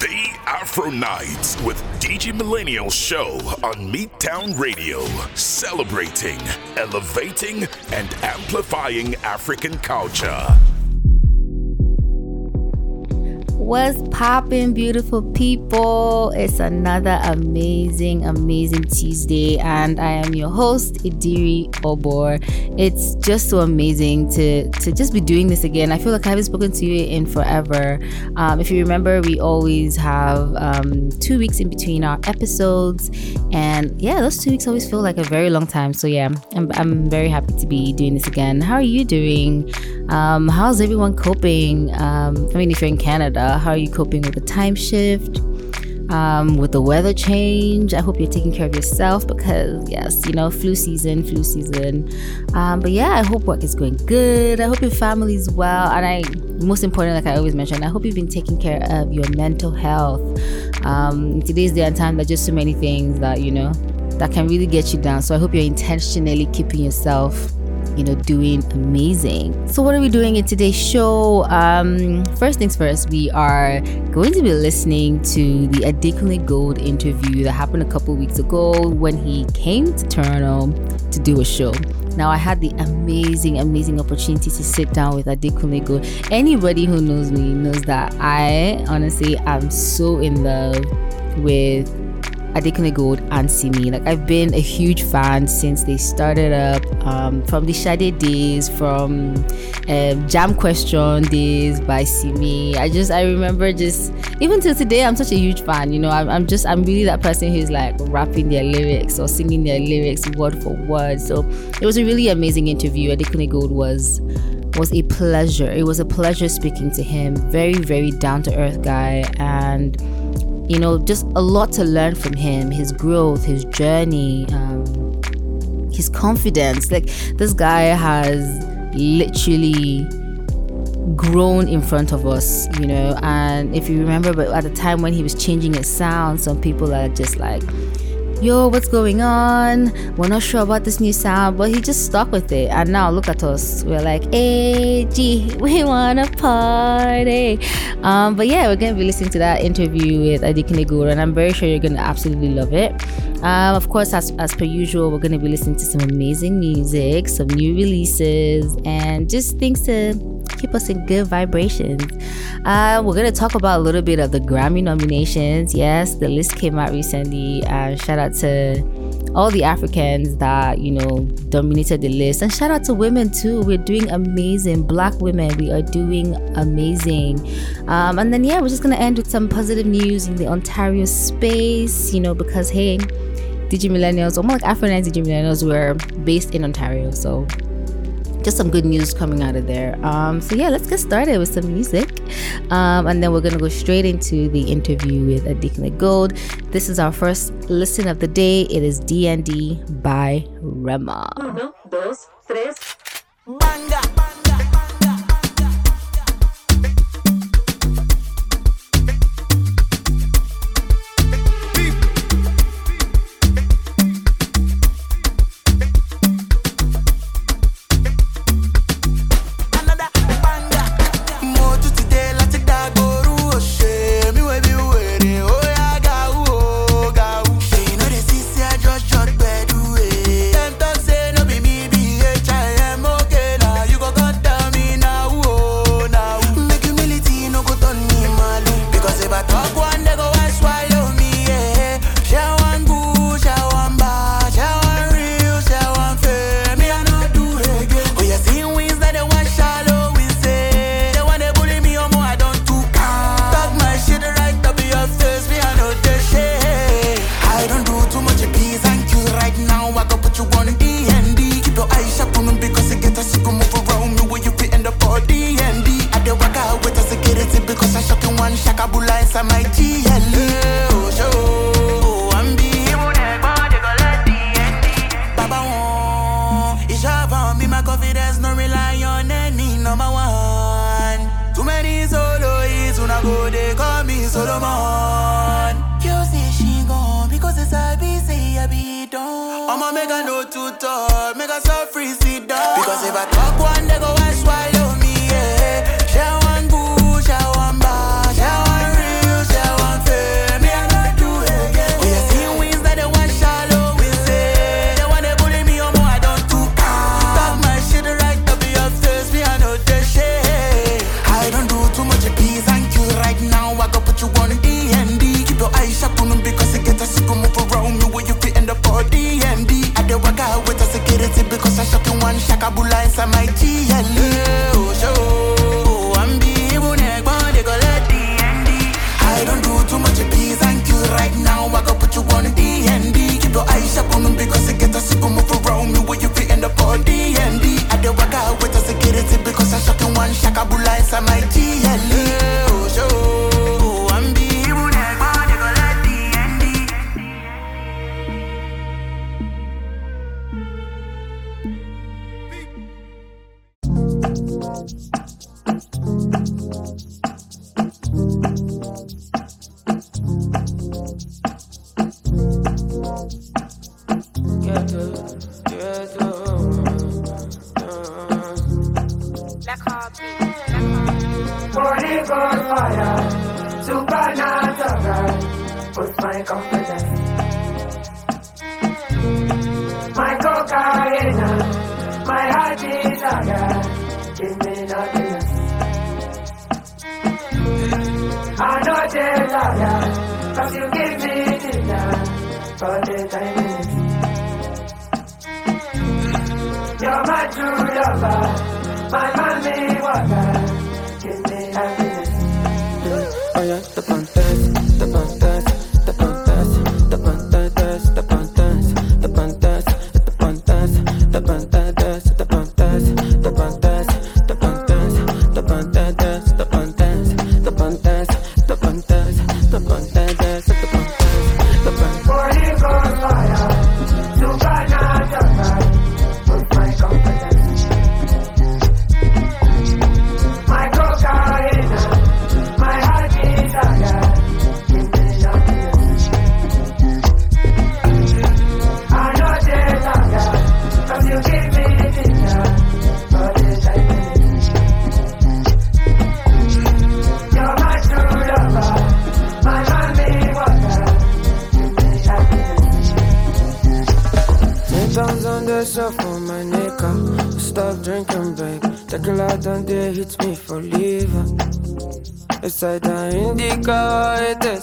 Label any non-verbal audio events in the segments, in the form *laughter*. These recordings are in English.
The Afro Nights with Digi Millennial Show on Midtown Radio, celebrating, elevating, and amplifying African culture. What's popping, beautiful people? It's another amazing, amazing Tuesday, and I am your host, Ediri Obor. It's just so amazing to to just be doing this again. I feel like I haven't spoken to you in forever. Um, if you remember, we always have um, two weeks in between our episodes, and yeah, those two weeks always feel like a very long time. So yeah, I'm I'm very happy to be doing this again. How are you doing? Um, how's everyone coping? Um, I mean, if you're in Canada, how are you coping with the time shift? Um, with the weather change, I hope you're taking care of yourself because, yes, you know, flu season, flu season. Um, but yeah, I hope work is going good. I hope your family's well. And I, most important, like I always mention, I hope you've been taking care of your mental health. Um, today's day and time, there's just so many things that, you know, that can really get you down. So I hope you're intentionally keeping yourself you know, doing amazing. So, what are we doing in today's show? Um, first things first, we are going to be listening to the Adekunle Gold interview that happened a couple weeks ago when he came to Toronto to do a show. Now, I had the amazing, amazing opportunity to sit down with Adekunle Gold. Anybody who knows me knows that I honestly am so in love with Adekunle Gold and Simi. Like I've been a huge fan since they started up, um, from the Sade days, from um, Jamb Question days by Simi. I just I remember just even till today I'm such a huge fan. You know I'm, I'm just I'm really that person who's like rapping their lyrics or singing their lyrics word for word. So it was a really amazing interview. Adekunle Gold was was a pleasure. It was a pleasure speaking to him. Very very down to earth guy and you know, just a lot to learn from him, his growth, his journey, um, his confidence. Like, this guy has literally grown in front of us, you know. And if you remember, but at the time when he was changing his sound, some people are just like, yo, what's going on? We're not sure about this new sound, but he just stuck with it. And now look at us. We're like, hey, gee, *laughs* we wanna party. Um, but yeah, we're gonna be listening to that interview with Adekunle Gold, and I'm very sure you're gonna absolutely love it. Um, of course, as, as per usual, we're gonna be listening to some amazing music, some new releases, and just things to keep us in good vibrations. Uh, we're going to talk about a little bit of the Grammy nominations. Yes, the list came out recently. Uh, shout out to all the Africans that, you know, dominated the list. And shout out to women too. We're doing amazing. Black women, we are doing amazing. Um, and then, yeah, we're just going to end with some positive news in the Ontario space, you know, because, hey, Digi Millennials, or more like Afro Digi Millennials, were based in Ontario. So just some good news coming out of there. Um, so yeah, let's get started with some music, um, and then we're gonna go straight into the interview with Adekunle Gold. This is our first listen of the day. It is DND by Rema. Uno, dos, tres. Banga.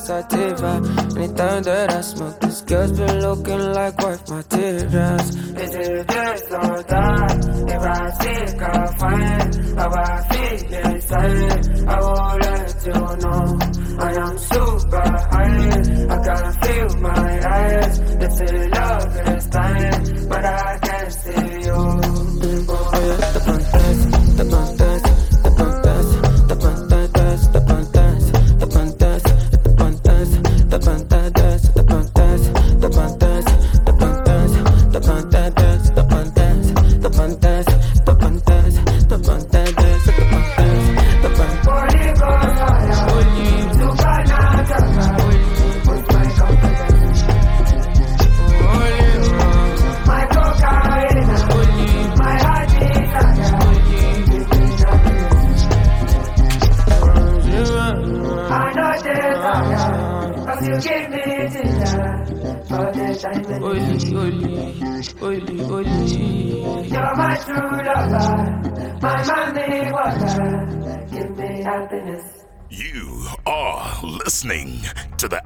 sativa. Anytime that I smoke, this girl's been looking like wife my teardrops. Is just this or that? If I seek a friend, how I feel inside, I will let you know. I am super high, I can feel my eyes. This is love, it's time, but I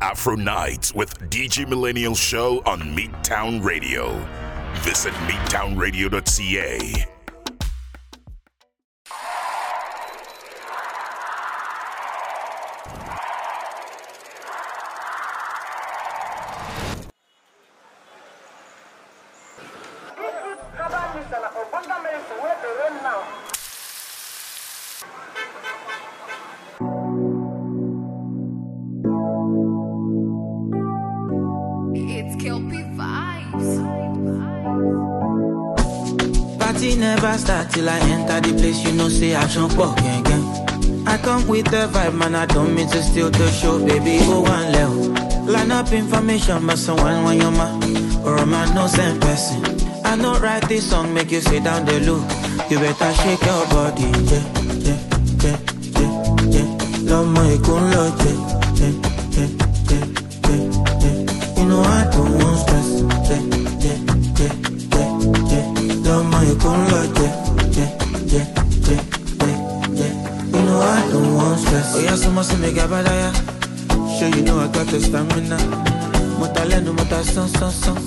Afro Nights with Digi Millennial Show on Midtown Radio. Visit midtownradio.ca. place, you know, say I come with the vibe, man, I don't mean to steal the show, baby, go one level. Line up information, but someone when you're my, or a man no same person. I know write this song, make you sit down the loop. You better shake your body, yeah, yeah, yeah, yeah, yeah. Love my good love, yeah, yeah, yeah, yeah, yeah, yeah. You know I don't want stress, yeah, yeah, yeah, yeah, yeah. Love my good love, yeah. Oh yeah, so much make a badaya. Sure you know I got the stamina. Motaleno, mota son son son.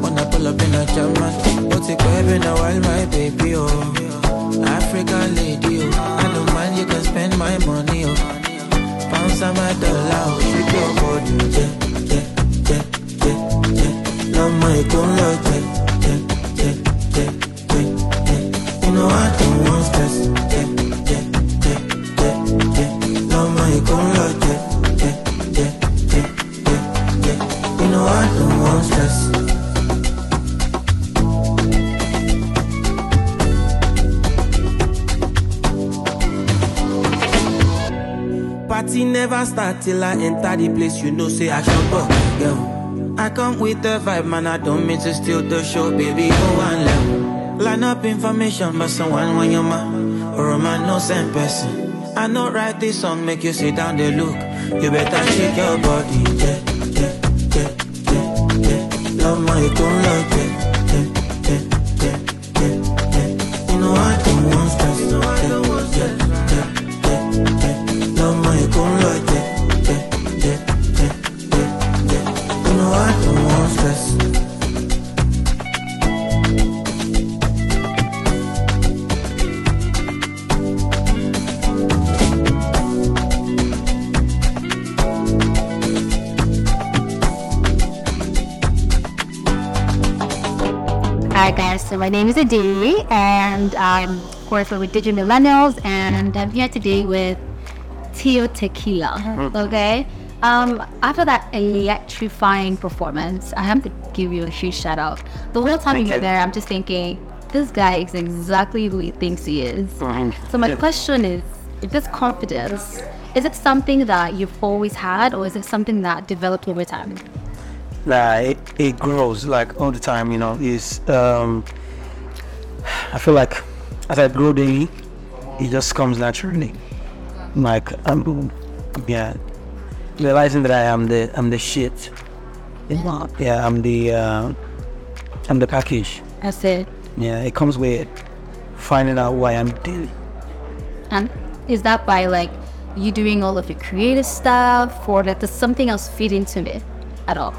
When I pull up in a German, what's it in a while, my baby, oh. African lady, oh. I don't mind, you can spend my money, oh. Pounds on my dollar, oh. body, yeah, yeah, yeah, yeah, yeah. Lọ́mọ èkó ń lọ jẹ, yeah, never start till I enter the place. You know, say I shop up, girl. I come with the vibe, man. I don't mean to steal the show, baby. Go on level. Line up information, but someone when you're my or a man, no same person. I know write this song, make you sit down, the look. You better shake your body, yeah, yeah, yeah, yeah, yeah. Love my gun like yeah, name is Ediri and um, of course we're with Digi Millennials and I'm here today with Tio Tequila. Okay. Um, after that electrifying performance, I have to give you a huge shout out. The whole time you were there, I'm just thinking, this guy is exactly who he thinks he is. So my question is, if this confidence, is it something that you've always had or is it something that developed over time? like it, it grows like all the time you know is um i feel like as i grow daily it just comes naturally like i'm yeah realizing that i am the i'm the shit yeah i'm the uh i'm the package That's it. yeah it comes with finding out who i am daily And is that by like you doing all of your creative stuff or that does something else feed into it at all?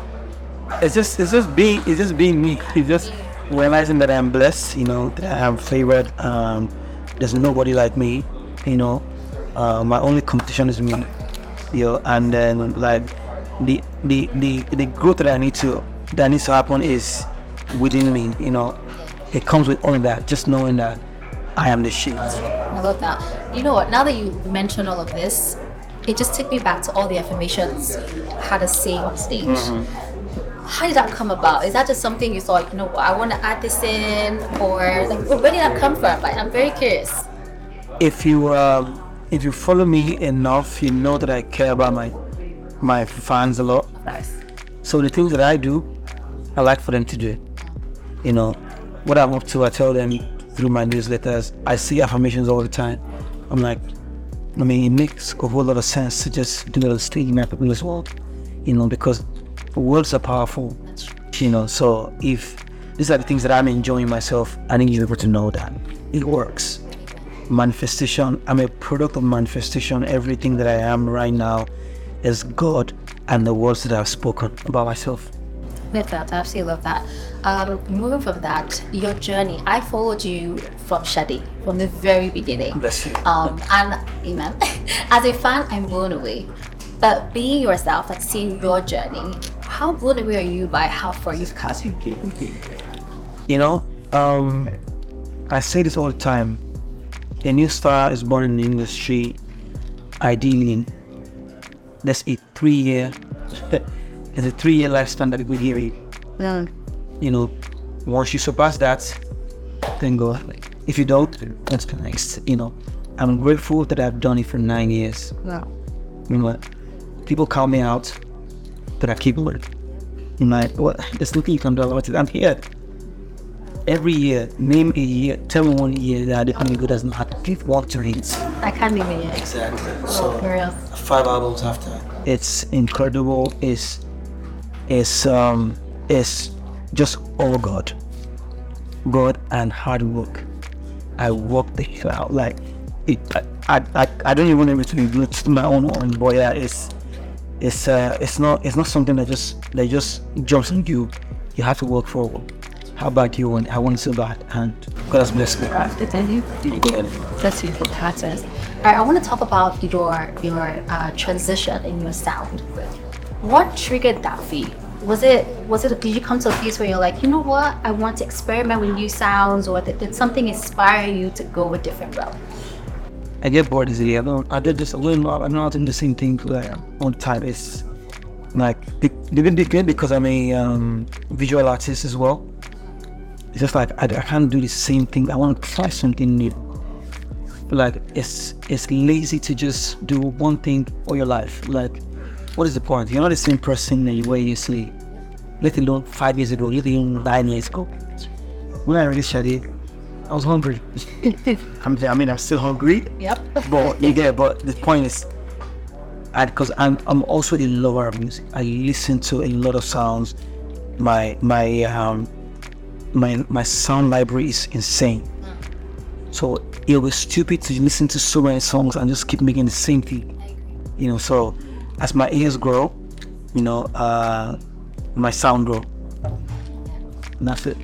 it's just it's just being it's just being me. It's just realizing that I'm blessed, you know, that I am favored. Um, there's nobody like me, you know. Uh, my only competition is me, you know, and then like the the the the growth that I need to that needs to happen is within me, you know. It comes with all of that, just knowing that I am the shit. I love that. You know what? Now that you mention all of this, it just took me back to all the affirmations you had to say on stage. How did that come about? Is that just something you thought, you know, what, I want to add this in, or like, where did that come from? Like, I'm very curious. if you um, if you follow me enough, you know that I care about my my fans a lot. Nice. So the things that I do, I like for them to do it. You know, what I'm up to, I tell them through my newsletters. I see affirmations all the time. I'm like, I mean, it makes a whole lot of sense to just do a little stage in people's world. You know, because words are powerful. You know, so if these are the things that I'm enjoying myself, I need you able to know that it works. Manifestation. I'm a product of manifestation. Everything that I am right now is God and the words that I've spoken about myself. Love that. I absolutely love that. Um, moving from that, your journey. I followed you from Sade from the very beginning. Bless you. Um, and amen. *laughs* As a fan, I'm blown away. But being yourself and seeing your journey, how blown away are you by how far you've come? You know, um, I say this all the time. A new star is born in the industry, ideally That's a three year *laughs* there's a three year lifespan that people hear it. Well, You know, once you surpass that, then go. If you don't, that's the next. You know, I'm grateful that I've done it for nine years. well, You know? People call me out, but I keep learning. I'm like, what? There's nothing you can do about it. I'm here. Every year, name a year, tell me one year that the Honey Good has not had least one to hits. I can't even yet. Exactly. Oh, real. five albums after. It's incredible. It's it's um it's just all God. God and hard work. I work the hell out. Like it I I, I, I don't even want to be good to my own own boy. yeah, it's it's uh it's not it's not something that just that just jumps on you. You have to work forward. how about you? And I want it so bad, and God has blessed me. To tell you, that's your fantastic. All right, I want to talk about your your uh, transition in your sound. What triggered that for you? Was it was it did you come to a place where you're like, you know what, I want to experiment with new sounds, or did, did something inspire you to go a different route? I get bored easily. I don't. I did this a little. I'm not doing the same thing all the time. It's like be- maybe because I'm a um, visual artist as well. It's just like I, I can't do the same thing. I want to try something new. But like it's it's lazy to just do one thing all your life. Like, what is the point? You're not the same person that you were. Let alone five years ago. Let alone nine years ago. When I released Sade, I was hungry. *laughs* I'm, I mean, I'm still hungry. Yep. But you get, but the point is, because I'm I'm also a lover of music. I listen to a lot of sounds. My my um my my sound library is insane. So it was stupid to listen to so many songs and just keep making the same thing. You know, so as my ears grow, you know, uh my sound grow. And that's it.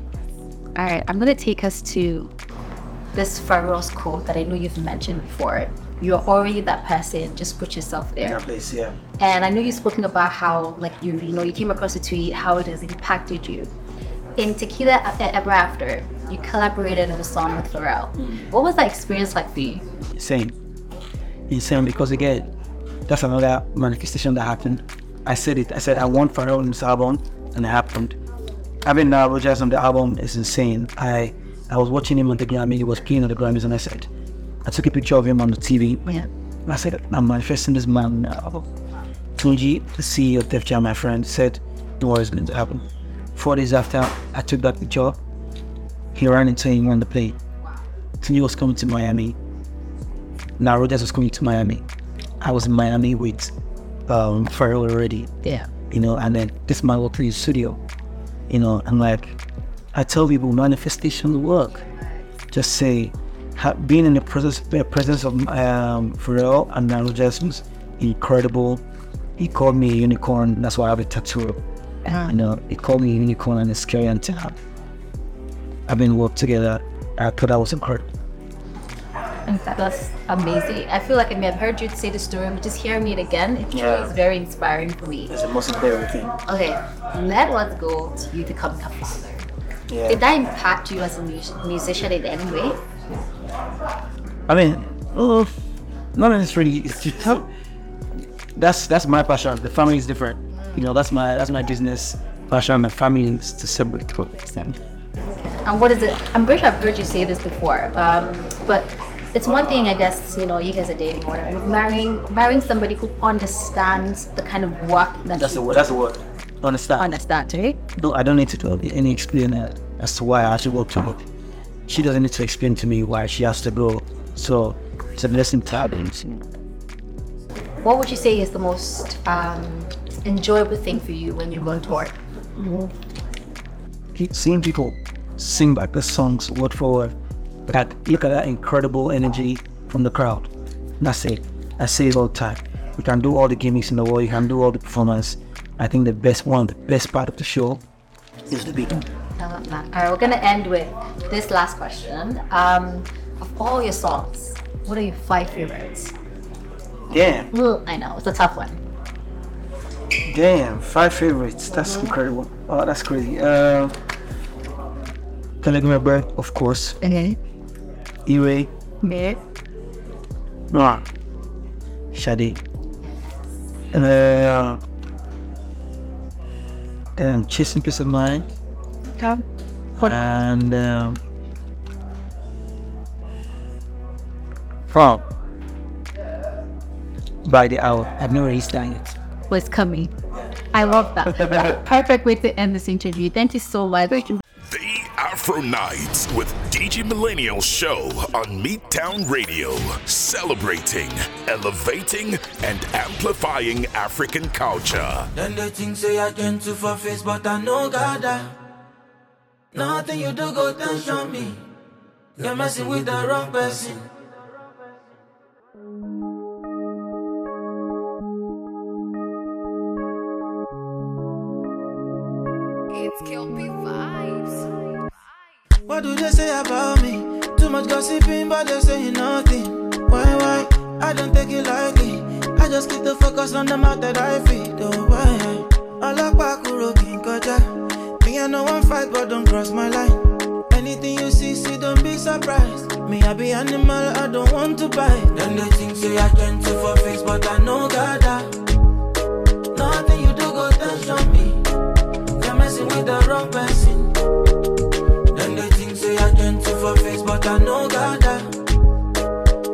All right, I'm gonna take us to this Pharrell's quote that I know you've mentioned before. You're already that person. Just put yourself there. place, yeah. And I know you've spoken about how, like, you you know, you came across a tweet, how it has impacted you. In Tequila Ever After, you collaborated on a song with Pharrell. Hmm. What was that experience like for you? insane. Insane because again, that's another manifestation that happened. I said it. I said I want Pharrell in this album, and it happened. Having uh, Rodgers on the album is insane. I I was watching him on the Grammy. He was playing on the Grammys, and I said, I took a picture of him on the TV. Yeah. I said, I'm manifesting this man now. Tunji, the CEO of Def Jam, my friend, said, "No worries, going to happen." Four days after I took that picture, he ran into him on the plane. Tunji was coming to Miami. Nile Rodgers was coming to Miami. I was in Miami with um, Pharrell already, Yeah. you know, and then this man walked in the studio, you know, and like I tell people, manifestation work. Just say, being in the presence, the presence of um, Pharrell and Rodgers was incredible. He called me a unicorn. That's why I have a tattoo. You know, he called me a unicorn and a scary antenna. I've been worked together. I thought that was incredible. And that was amazing. I feel like I may have heard you say the story, but just hearing it again, it truly Yeah. is very inspiring for me. It's the most important thing. Okay, let us go to you becoming a father. Yeah. Did that impact you as a mu- musician in any way? I mean, oh, not necessarily. It's that's that's my passion. The family is different. You know, that's my that's my business passion. My family is to separate to an extent. And what is it? I'm pretty sure I've heard you say this before, um, but it's one thing, I guess, you know, you guys are dating or whatever. Marrying, marrying somebody who understands the kind of work that That's the word. That's the word. Understand? understand, right? No, I don't need to do any explain that as to why I should work to her. She doesn't need to explain to me why she has to go. So it's a blessing to have. What would you say is the most um, enjoyable thing for you when you go on tour? keep seeing people sing back the songs word for word. That look at that incredible energy from the crowd. That's it. I say it all the time. You can do all the gimmicks in the world. You can do all the performance. I think the best one, the best part of the show, is the beat. I love that. All right, we're gonna end with this last question. Um, of all your songs, what are your five favorites? Damn, Well, I know it's a tough one. damn. Five favorites. That's incredible. Oh, that's crazy. Uh, Telegram Bird, of course. Okay. Ire. Yeah. Nah. Sade. Uh, um, Chasing Peace of Mind. And um, from by the hour. I've never reached that yet. Was coming. I love that. *laughs* Perfect way to end this interview. Thank you so much. The Afro Nights with Digi Millennial Show on Midtown Radio, celebrating, elevating, and amplifying African culture. Then they think say I gentle for face, but I know God. Ah. Nothing you do go tension me. You're messing with the wrong person. It's Kelpie Vibes. What do they say about me? Too much gossiping, but they're saying nothing. Why, why? I don't take it lightly. I just keep the focus on the mouth that I feed. Oh, why? I like Bakuro King Koja. Me, I know one fight, but don't cross my line. Anything you see, see, don't be surprised. Me, I be animal, I don't want to bite. Then they think say I gentle for face, but I know God. Nothing you do go tension me. You're messing with the wrong person I know God.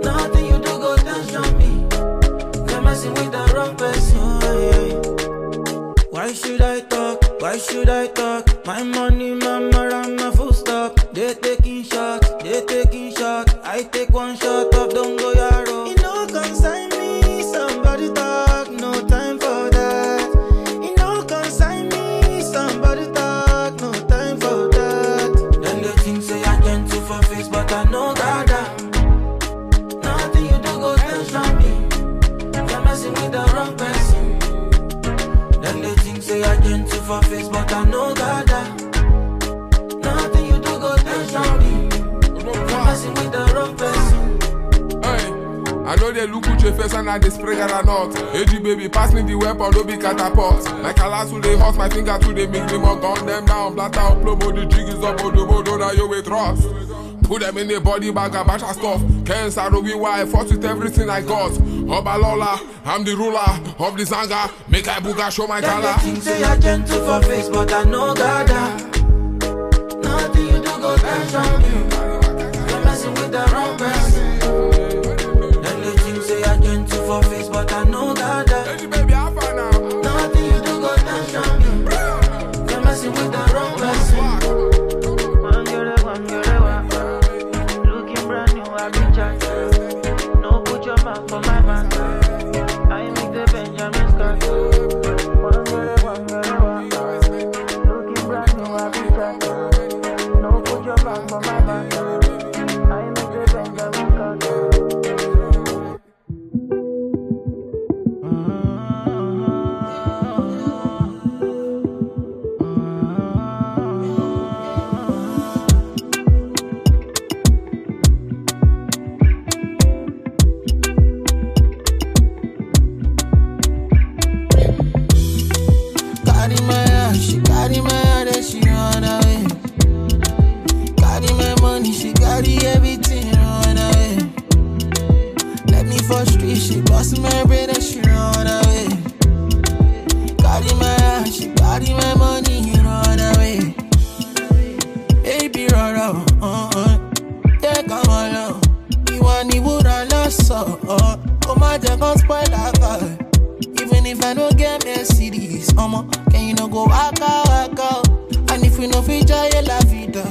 Nothing you do go tension me. You're messing with the wrong person. Why should I talk? Why should I talk? My money, they look at your face and I they spray granite. AG baby, pass me the weapon, no be catapult. Like a last who they hot, my finger to they make them all gun them down. Blatter up, plomo, the jig is up, oh, the bodo, oh, now you with trust. Put them in the body bag, a batch of stuff. Can't be why fought with everything I got. Obalola, I'm the ruler of the Zanga. Make I booga show my Then they color. think say I gentle for face, but I know God. Ah. Nothing you do go tension me. You're messing with the wrong person. Lọ́sọ̀ọ́, uh, ó má jẹ́ kó spoil àkàrà. Even if I don't get Mercedes, omo, can you no go waka waka? And if we no feature la vida,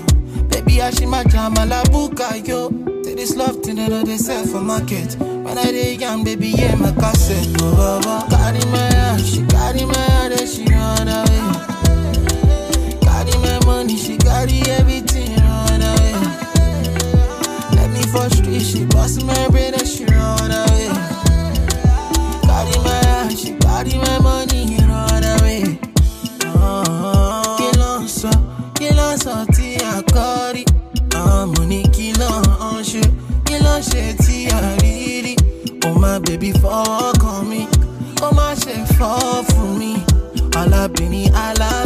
baby I she my jam la buka yo. Say this love thing that they sell for market. When I dey young, baby yeah my cassette. Oh, oh, oh. Carry my hand, she carry my hand and she run away. Carry my money, she carry everything for street, she bust my brain and she run away. Carry my hand, she carry my money, run away. Ló ń sọ, ń sọ a kọ́ rí? Àmọ́ ní kí ló ń ṣe, ń ṣe tí a rí rí? Oh my baby fọwọ́ kan mi, ó má ṣe fọ́ fún mi. Alábìnrin, alábìnrin,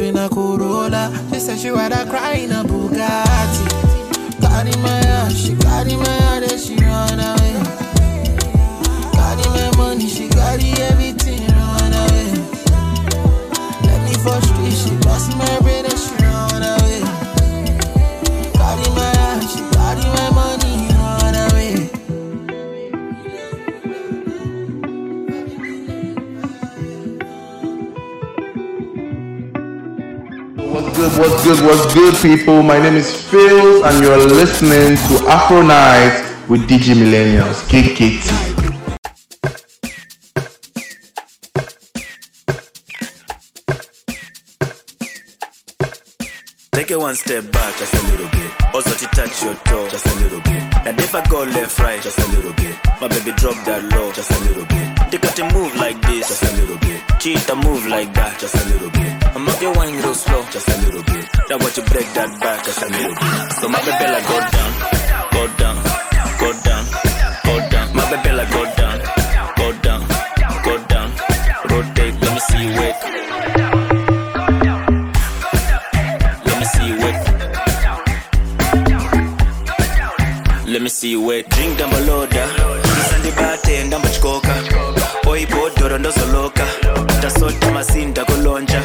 in a Corolla. She said she rather cry in a Bugatti. Carry my hand, she carry my hand and she run away. Carry my money, she carry everything run away. Let me for street, she bust my What's good, what's good, what's good, people? My name is Phil, and you're listening to Afro Night with Digi Millennials, KKT. Take it one step back, just a little bit. Also to touch your toe, just a little bit. And if I go left, right, just a little bit. My baby drop that low, just a little bit. They got to move like this, just a little bit. Cheat a move like that, just a little bit. Your wine real slow, just a little bit. Now want you break that back just a little bit. So my baby like go down, go down, go down, go down. My baby like go down, go down, go down. Rotate, let me see you wait. Let me see you wait. Let me see you wait. Drink down below da. Sandi bate ndamba chikoka. Oi bodoro ndozoloka. Tasota masinda kulonja.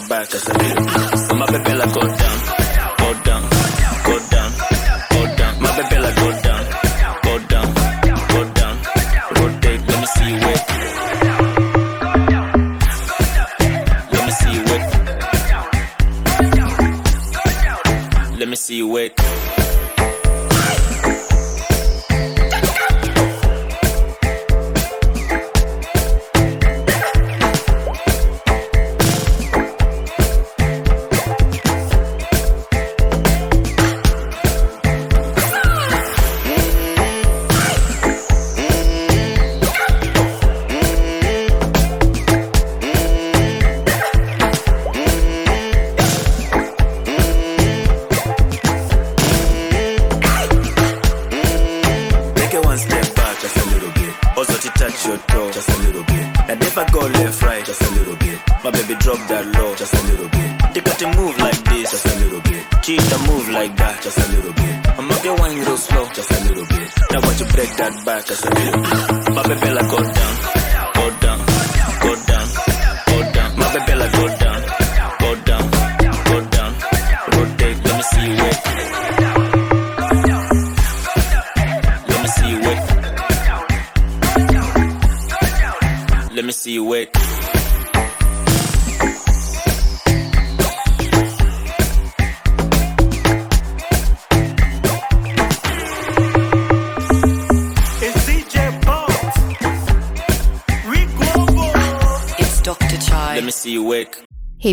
Back, just a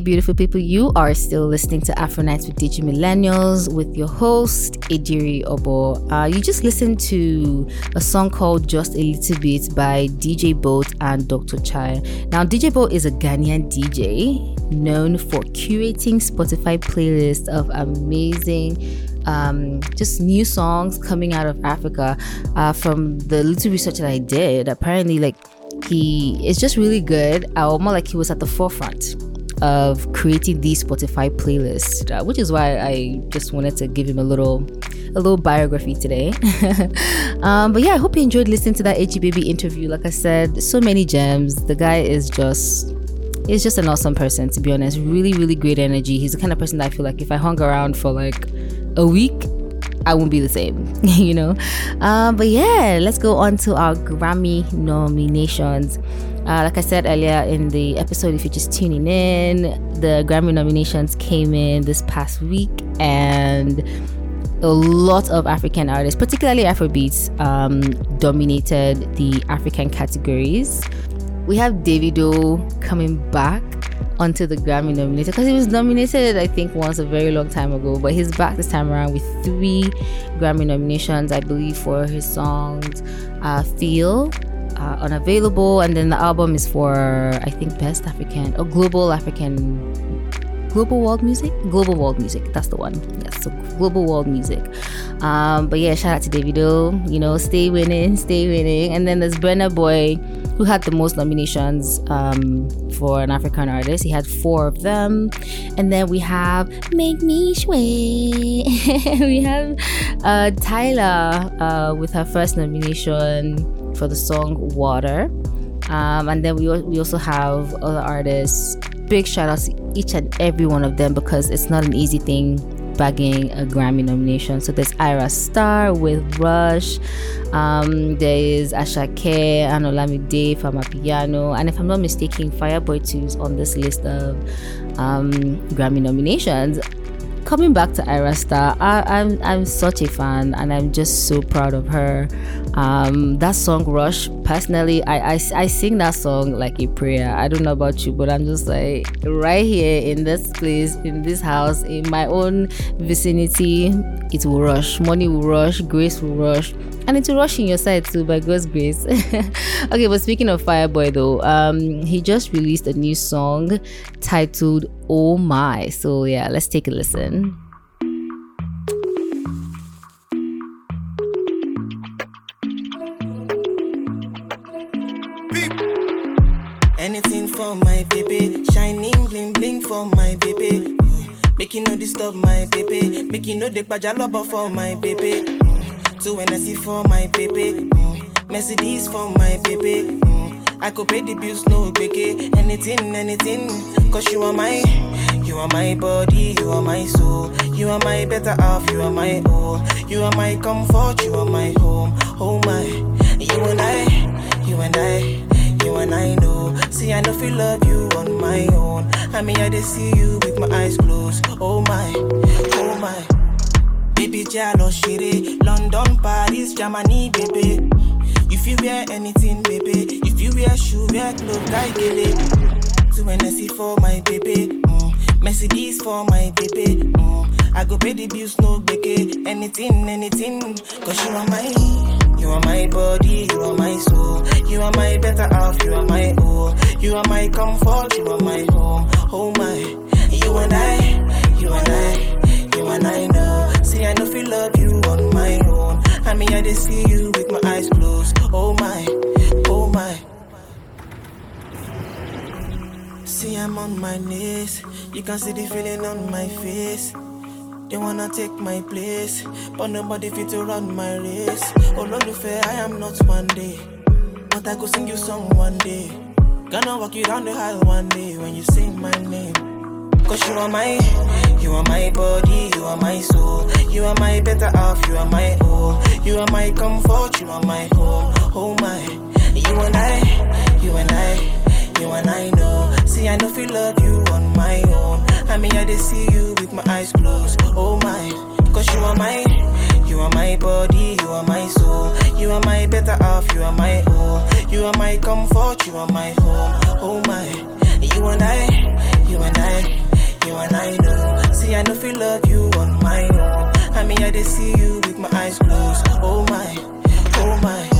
beautiful people, you are still listening to Afro Nights with Digi Millennials with your host, Ediri Obor. Uh, you just listened to a song called Just a Little Bit by DJ Boat and Dr. Chai. Now, DJ Boat is a Ghanaian DJ known for curating Spotify playlists of amazing um, just new songs coming out of Africa. Uh, from the little research that I did, apparently, like he is just really good, or more like he was at the forefront of creating these Spotify playlists, uh, which is why I just wanted to give him a little a little biography today. *laughs* um, but yeah, I hope you enjoyed listening to that AG Baby interview. Like I said, so many gems. The guy is just he's just an awesome person to be honest. Really, really great energy. He's the kind of person that I feel like if I hung around for like a week, I won't be the same, *laughs* you know. Um, but yeah, let's go on to our Grammy nominations. Uh, like I said earlier in the episode, if you're just tuning in, the Grammy nominations came in this past week, and a lot of African artists, particularly Afrobeats, um, dominated the African categories. We have Davido coming back onto the Grammy nominated because he was nominated, I think, once a very long time ago, but he's back this time around with three Grammy nominations, I believe, for his songs uh, Feel, uh, Unavailable, and then the album is for, I think, Best African or Global African Global World Music? Global World Music, that's the one. Yes, so Global World Music. Um, but yeah, shout out to Davido. You know, stay winning, stay winning. And then there's Burna Boy, who had the most nominations um, for an African artist. He had four of them. And then we have Make Me Sway. *laughs* we have uh, Tyla uh, with her first nomination for the song Water. Um, and then we, we also have other artists. Big shout outs to each and every one of them because it's not an easy thing bagging a Grammy nomination. So there's Ayra Starr with Rush. Um, there is Asake and Olamide from Piano. And if I'm not mistaken, Fireboy 2 is on this list of um, Grammy nominations coming back to Ayra Starr, I, am I'm, I'm such a fan and I'm just so proud of her. Um, that song Rush, personally, I, I, I sing that song like a prayer. I don't know about you, but I'm just like right here in this place, in this house, in my own vicinity, it will rush. Money will rush, grace will rush and it's rushing your side too by God's grace. *laughs* okay, but speaking of Fireboy though, um, he just released a new song titled Oh My. So yeah, let's take a listen. Anything for my baby, shining bling bling for my baby. Making no disturb my baby, you no the love for my baby. Two see for my baby. Mm. Mercedes for my baby. Mm. I could pay the bills, no biggie. Anything, anything. Cause you are my, you are my body, you are my soul. You are my better half, you are my all. You are my comfort, you are my home. Oh my, you and I, you and I, you and I know. See, I know feel love you on my own. I mean, I just see you with my eyes closed. Oh my, oh my. Baby, Jalo Shiri, London, Paris, Germany, baby. If you wear anything, baby. If you wear shoe, wear clothes, I get it. To NSC for my baby. Mm. Mercedes for my baby. Mm. I go pay the bills, no baby. Anything, anything. Cause you are my, you are my body, you are my soul. You are my better half, you are my all. You are my comfort, you are my home. Oh my, you and I, you and I, you and I. I know feel love you on my own. I mean, I just see you with my eyes closed. Oh my, oh my. See, I'm on my knees. You can see the feeling on my face. They wanna take my place, but nobody fit to run my race. Oh, lord fair, I am not one day, but I could sing you song one day. Gonna walk you down the aisle one day when you sing my name. Cause you are my, you are my body, you are my soul. You are my better half, you are my all. You are my comfort, you are my home. Oh my, you and I, you and I, you and I know. See, I know feel love you on my own. I mean, I just see you with my eyes closed. Oh my, cause you are my, you are my body, you are my soul. You are my better half, you are my all. You are my comfort, you are my home. Oh my, you and I, you and I you and I know. See, I know feel love you on my own. I mean, I just see you with my eyes closed. Oh my, oh my.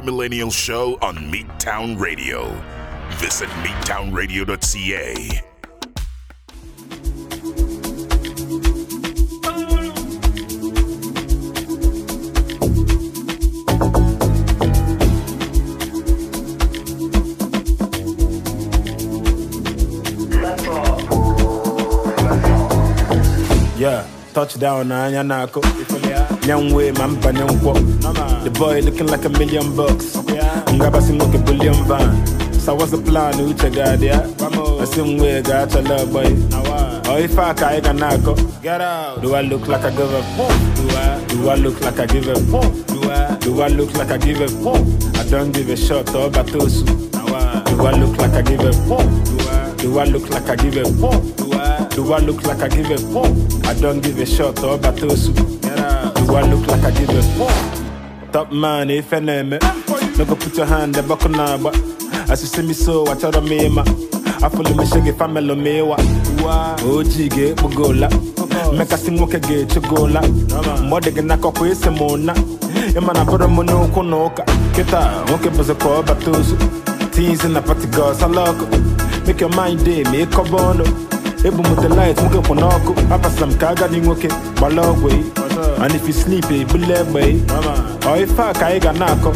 Millennial Show on Midtown Radio. Visit midtownradio.ca. Touchdown na anya nako. Nyangwe mampa nyankwo. The boy looking like a million bucks. Ngaba singoke billion van. So what's the plan uche gadia? Asimwe gacha love boy. Oh if I kai nako. Get out. Do I look like I give a fuck? Do I? Do I look like I give a fuck? Do I? Do I look like I give a fuck? I don't give a shot oh, or batosu. Do I look like I give a fuck? Do I? Do I look like I give a fuck? Do I? Look like I give a fuck? I don't give a shot or batosu. Do I look like I give a fuck? Top man, if I name it. No go put your hand up on number. As you see me so, I tell them me ma. I follow me shaggy family me wa. Oh jige bugola. Make a sing moke ge chugola. Mode ge nako kwe se mona. Ema na boro mono konoka. Kita, moke boze ko batosu. Teens in the party girls, I love. Make your mind day, make a bono. Oh. Ebu with the lights, muke konoko. Papa some kaga ni moke, balogwe. And if you sleep, eh, bulebe. Or if I kaiga nako.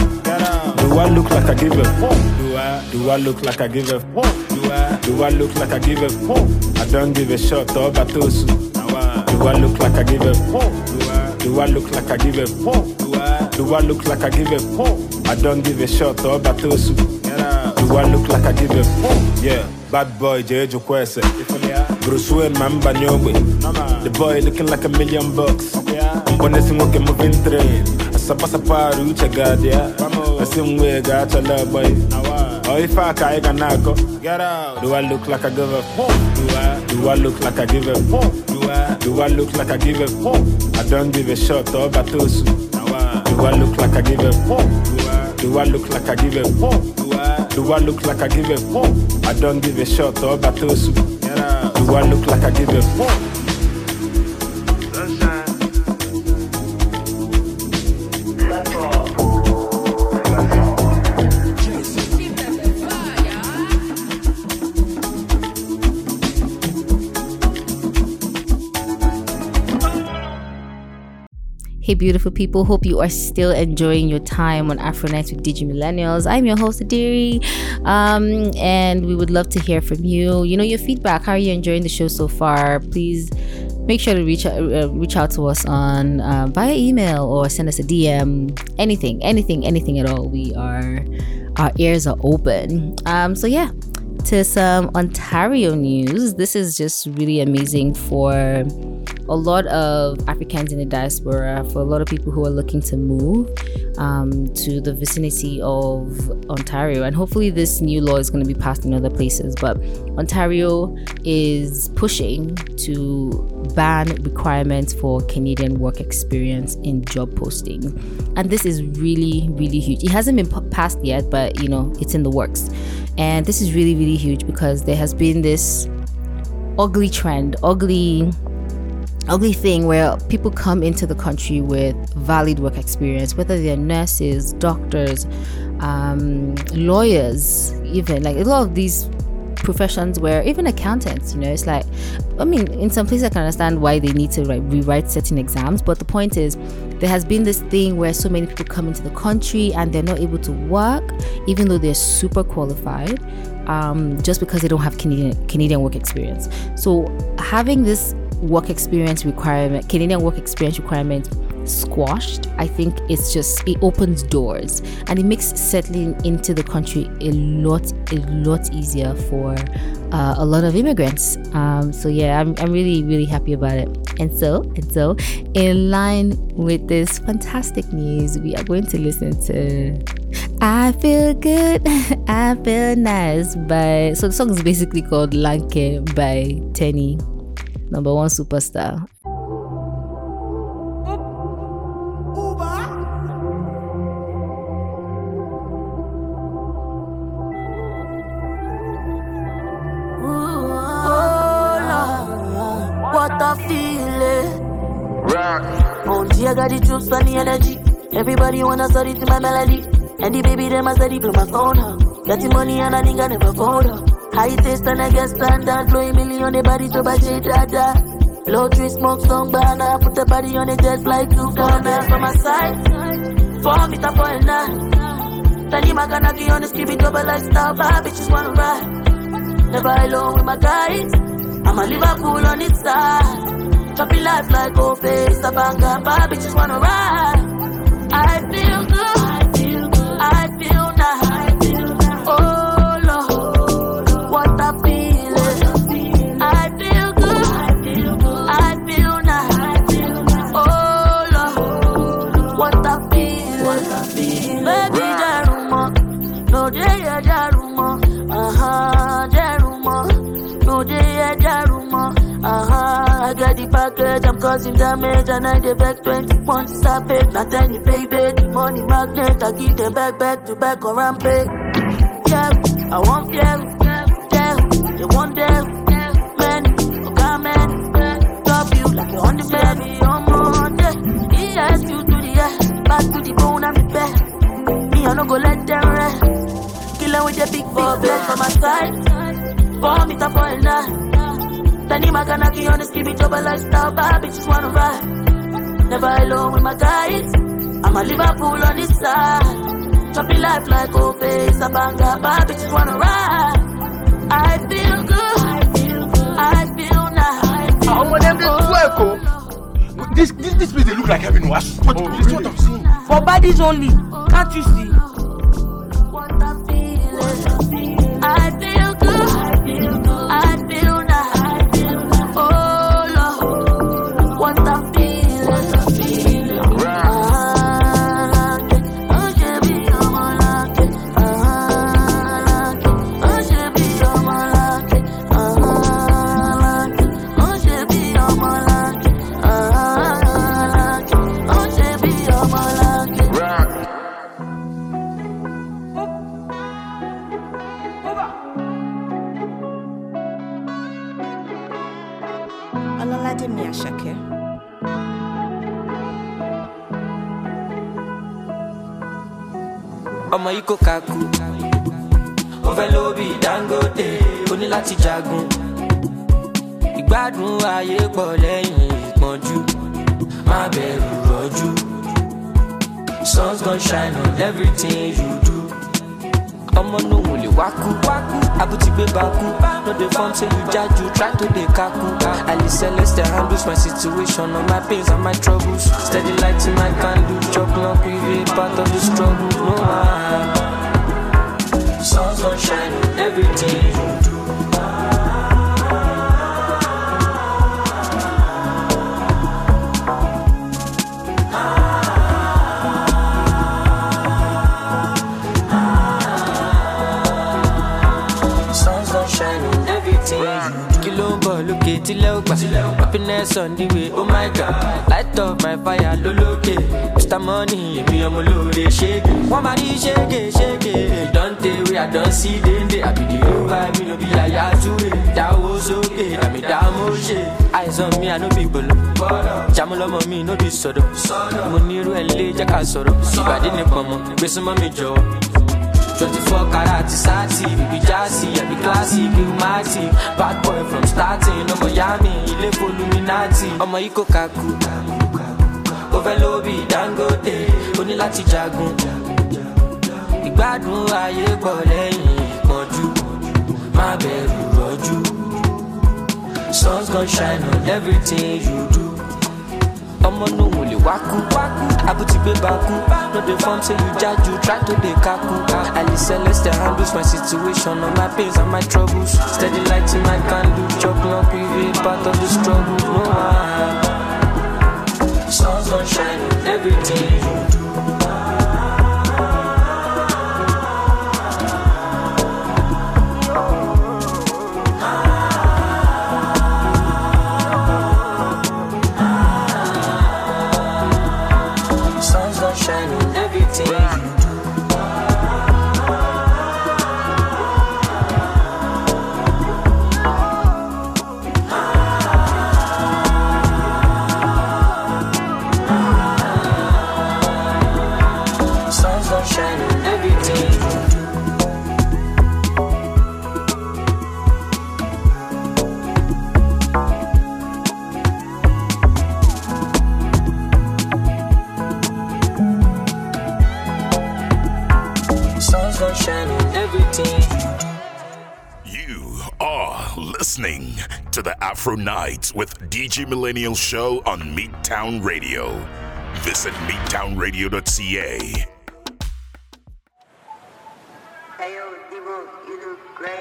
Do I look like I give fuck? Do I? Do I look like I give fuck? Do I? Do I look like I give fuck? I don't give a shot or batosu. Do I look like I give fuck? Do I? Look like I give a? Do I? Look like I give fuck? I don't give a shot or batosu. Do I look like I give fuck? Yeah, bad boy Jeju Kwese. Bruce Wayne mamba nyogwe. The boy looking like a million bucks. I'm on Mbone singoke moving train. Asapa saparu uche gadia. Asimwe gacha love boy. Oh if I nako. Get out. Do I look like I give a fuck? Do I? Do I look like I give a fuck? Do I? Do I look like I give a fuck? I don't give a shot oh, or batosu. Do I look like I give a fuck? Do I? Do I look like I give a fuck? Do I? Look like I give a fuck? I don't give a shot or batosu. Do I look like I give a fuck? Beautiful people. Hope you are still enjoying your time on Afro Nights with Digi Millennials. I'm your host, Ediri, um, and we would love to hear from you. You know, your feedback. How are you enjoying the show so far? Please make sure to reach out, uh, reach out to us on uh, via email or send us a DM. Anything, anything, anything at all. We are our ears are open. Um, so yeah, to some Ontario news. This is just really amazing for a lot of Africans in the diaspora, for a lot of people who are looking to move um, to the vicinity of Ontario. And hopefully, this new law is going to be passed in other places. But Ontario is pushing to ban requirements for Canadian work experience in job postings. And this is really, really huge. It hasn't been passed yet, but you know, it's in the works. And this is really, really huge because there has been this ugly trend, ugly ugly thing where people come into the country with valid work experience, whether they're nurses, doctors, um, lawyers, even like a lot of these professions where even accountants, you know, it's like, I mean, in some places I can understand why they need to like rewrite certain exams, but the point is, there has been this thing where so many people come into the country and they're not able to work, even though they're super qualified, um, just because they don't have Canadian Canadian work experience. So having this work experience requirement, Canadian work experience requirement squashed, I think it's just it opens doors and it makes settling into the country a lot a lot easier for uh, a lot of immigrants. Um, so yeah, I'm, I'm really really happy about it. And so and so, in line with this fantastic news, we are going to listen to I feel good, *laughs* I feel nice by so the song is basically called Lanke by Teni, number one superstar. What a feeling. Oh, G, I got the juice and the energy. Everybody wanna study to my melody. And the baby, them a study blow my phone up. Got the money and a nigga never fold up. High taste and I get standard. Blowing million, the body to by J Dada. Low tree smoke, song banana. Put the body on the jet fly to Ghana. From my side, four meter point nine. Tani Maganaki on the street, double like star, bad bitches wanna ride. Never alone with my guys. I'm a Liverpool on its side. Choppy life like Ofe, Sabanga, bad bitches wanna ride. I causing damage, and I dey back 21 to stop it. Not any baby, money magnet, I give them back, back to back on rampage. Yeah, I want yeah, yeah, they want them, man, oh, okay, man, drop you like you're on the me on Monday. Yes, you to the air, back to the bone, I'm the best. Me, I no go let them rest. Killer with the big, big flex on my side. Four meter for a night. Tani Maganaki on the ski, double lifestyle, bad bitches wanna ride. Never alone with my guys. I'm a Liverpool on this side. Choppy life like Ofe, Sabanga, bad bitches wanna ride. I feel good. I feel good. I feel nice. Ah, omo, them dey twerk, oh. This, this, this place, they look like heaven wash. What, oh, this is what I'm seeing. For bodies only. Can't you see? Ọmọ yìí kò kaku ó fẹ́ lówó bíi dangote ó ní láti jagun. Ìgbádùn ayé pọ̀ lẹ́yìn ìpọ́njú. Má bẹ̀rù rọ́jú. Sun's gonna shine on everything you do ọmọ nóhùn lè wákú abúti gbé bakú no dey form say you jaju try to dey kaku ali celeste handles my situation all my pains and my troubles. Steady light in my candle chop knock with a part of the struggle. No one. sun's gonna shine on everything you do. Lókè tílẹ̀ ó gbà? Happiness on the way, oh my god. Light up my fire lólókè. Mr. Money, èmi ọmọ olóore ṣége. Wọ́n máa ní ṣége ṣége. Don tey wey I don see dende. Real vibe, mi no be yàyà túwé. Dáwó sókè, àmì dààmú ṣe àìsàn mi àná bí gbòòlò jàmú lọmọ mi no bí sọdọ mo ní irú ẹ lé jẹ́ ká sọ̀rọ̀ ìbàdí ní pọ̀nmọ́ gbèsè mọ́ mi jọ̀wọ́ twenty four karat sati bíbí jásí ẹbí kíláàsì gilmati bad boy from starting ọmọ yami ilé foluminati. Ọmọ kò kakú ó fẹ́ lóbi dangote. Ó ní láti jagun. Ìgbádùn ayé pọ̀ lẹ́yìn ìpọ́njú má bẹ̀rù rọ́jú. Sun's gon shine on everything you do ọmọ nóhùn lè wákú abúti gbé bakú no dey form say you jaju try to dey kaku. Ali celeste handles my situation. All my pains and my troubles. Steady lighting my candle. Chop long we part of the struggle. No one sun's gon shine on everything you do. Listening to the Afro Nights with Digi Millennial Show on Midtown Radio. Visit midtownradio.ca.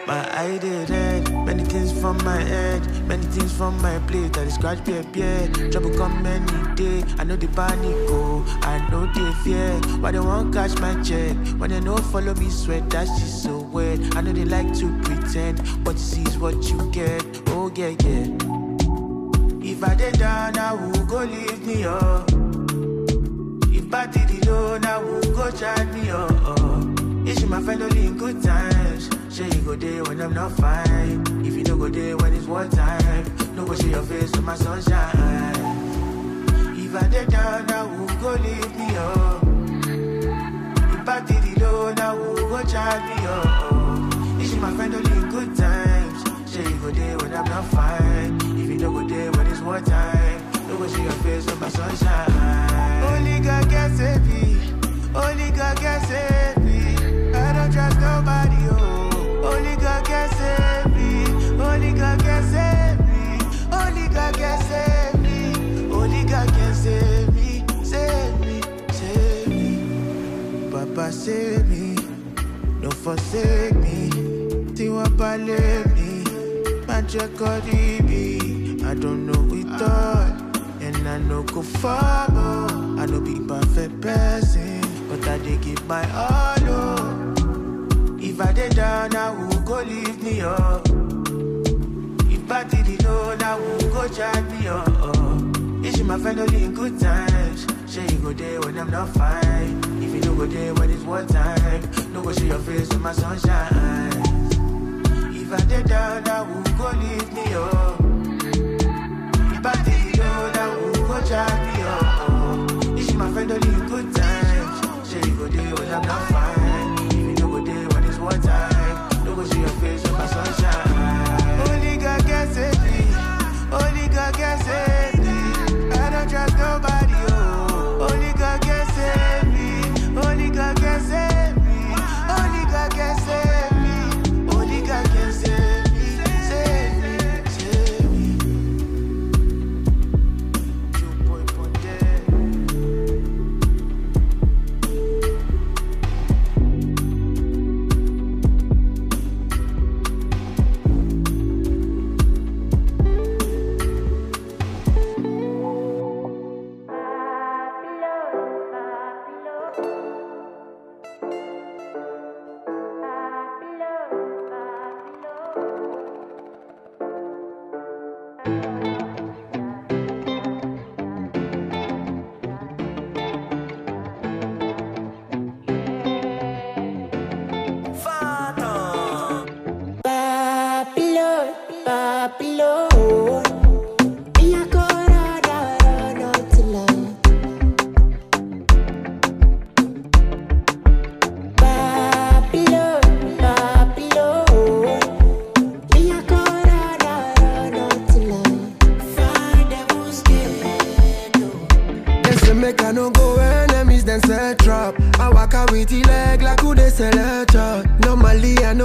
My eye did red, many things from my head, many things from my plate. I scratch beer beer, trouble come any day. I know the panic go, I know the fear. Why they won't catch my check? When they no follow me sweat, that shit so wet. I know they like to pretend, but you see is what you get. Oh yeah yeah. If I did down, I will go leave me up. If I did it alone, I will go chat me up. Is my family in good times? Say you go there when I'm not fine. If you don't go there when it's war time, no go see your face with my sunshine. If I did down, I will go leave me up. If I did it alone, I will go chat me up. Is my friend only in good times? Say you go there when I'm not fine. If you don't go there when it's war time, no go see your face with my sunshine. Only God can save me. Only God can save me. I don't trust nobody, oh. Papa save me. Don't forsake me. Tiwa pale me. Magic me. I don't know it all. And I know go follow. I know be perfect person. But I did give my all, oh. If I did down, I will go leave me up. If I did it alone, I will go chat me oh. up. Is my friend only in good times? Say you go there when I'm not fine. If you don't go there when it's war time, no go see your face with my sunshine. If I did down, I will go leave me up. If I did alone, I will go chat me up. Is my friend only in good times? Say you go there when I'm not fine. If you don't go there when it's war time, no go see your face with my sunshine. Only God can save me. Only God can save me. I don't trust nobody,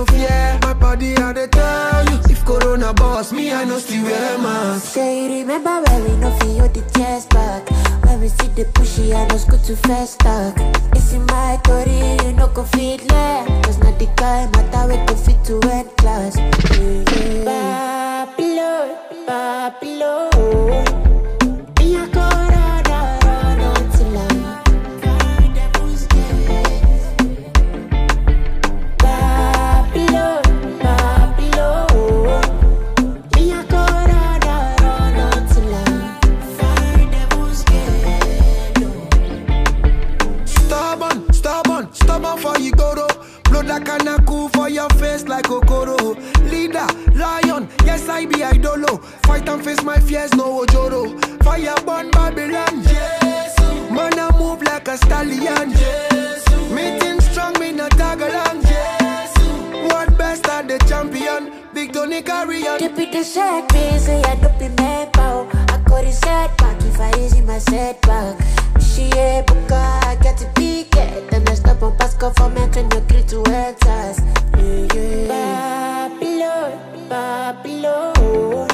no fear. My body I dey tell you. If Corona boss me, I no still wear mask. Say you remember when we no feel the tears back When we see the pushy I us go to fast talk It's in my story, you no go fit learn Cause not the guy matter we go fit to end class Babylon, Babylon Fight and face my fears, no ojoro. Fire burn Babylon, yes. Man I move like a stallion, yes. Meeting strong, me not tag along, yes. What best at the champion? Big Tony carry on. Depuis the set piece, I don't be mad bow. I got it set back if I easy my setback. She a buka, I get to be get. Then I stop on pass go for me, train your crew to enters. Yeah, yeah. Babylon, Babylon.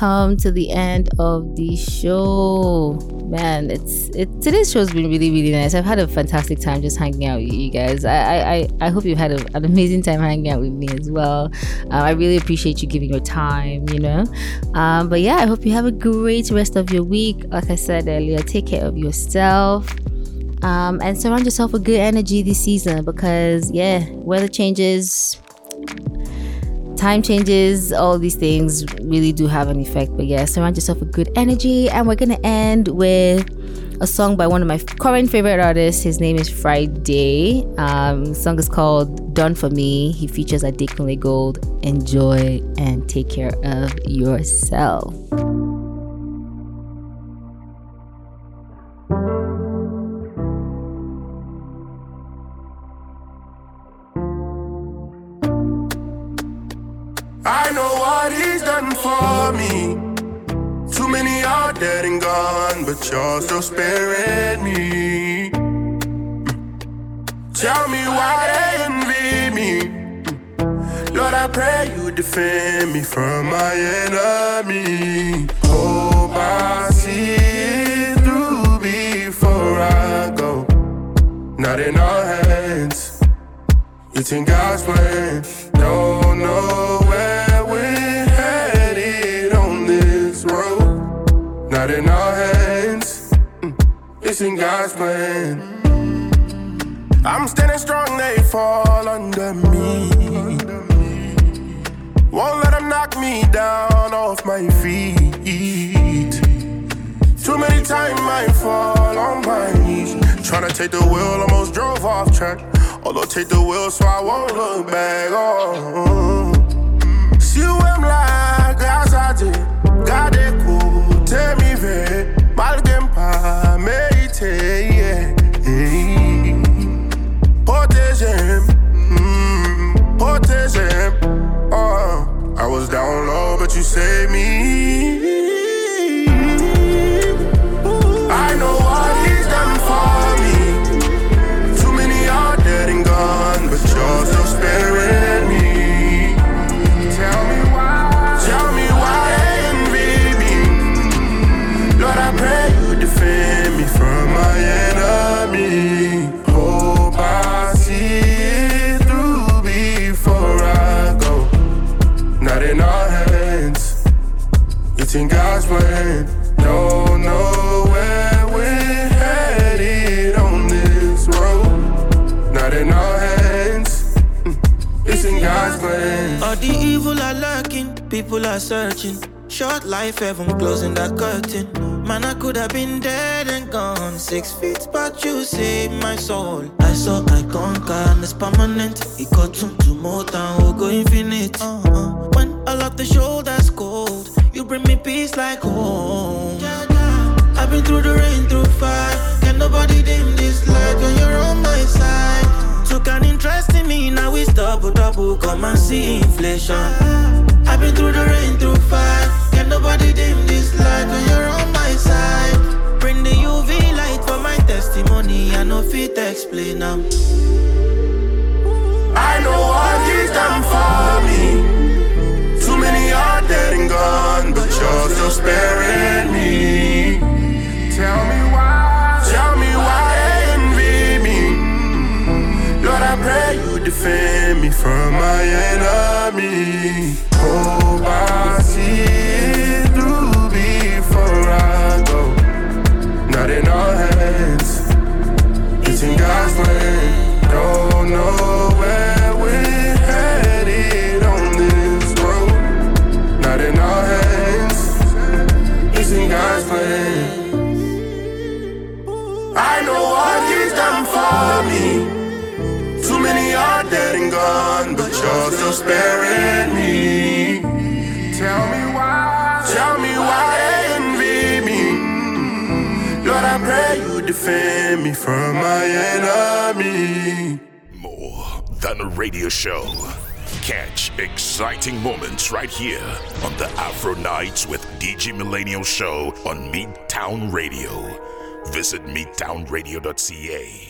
Come to the end of the show. Man, it's it today's show's been really, really nice. I've had a fantastic time just hanging out with you guys. I I, I, hope you've had a, an amazing time hanging out with me as well. Uh, I really appreciate you giving your time, you know. Um, but yeah, I hope you have a great rest of your week. Like I said earlier, take care of yourself. Um, and surround yourself with good energy this season because yeah, weather changes, time changes, all these things really do have an effect. But yeah, surround yourself with good energy. And we're gonna end with a song by one of my current favorite artists. His name is Friday. Um, song is called Done for Me. He features Adekunle Gold. Enjoy and take care of yourself. You're still sparing me. Tell me why they envy me. Lord, I pray you defend me from my enemy. Hope I see it through before I go. Not in our hands. It's in God's plan. I'm standing strong, they fall under me. Won't let them knock me down off my feet. Too many times I fall on my knees. Tryna take the wheel, almost drove off track. Although take the wheel so I won't look back. Oh. Si ou em la grâce Gade koute mi ve Malgen pa Oh. I was down low but you saved me plan Don't know where we're headed on this road Not in our hands *laughs* It's in God's plan. All the evil are lurking, people are searching. Short life, heaven closing that curtain. Man, I could have been dead and gone six feet, but you saved my soul. I saw I conquer, and it's permanent. It got to, more than go infinite. Uh-huh. When all of the shoulders cold, you bring me peace like home. I've been through the rain, through fire. Can nobody dim this light when you're on my side? Took an interest in me, now we double, double, come and see inflation. I've been through the rain, through fire. Can nobody dim this light when you're on my side? Bring the UV light for my testimony, I know fit explain now. I know what he's done for me. Many are dead and gone, but you're still sparing me. Tell me why, tell me why envy me. Lord, I pray you defend me from my enemy. Hope I see it through before I go. Not in our hands, it's in God's land. Don't know for me. Too many are dead and gone, but you're still sparing me. Tell me why, tell me why envy me. Lord, I pray you defend me from my enemy. More than a radio show. Catch exciting moments right here on the Afro Nights with Digi Millennial Show on Midtown Radio. Visit midtownradio.ca.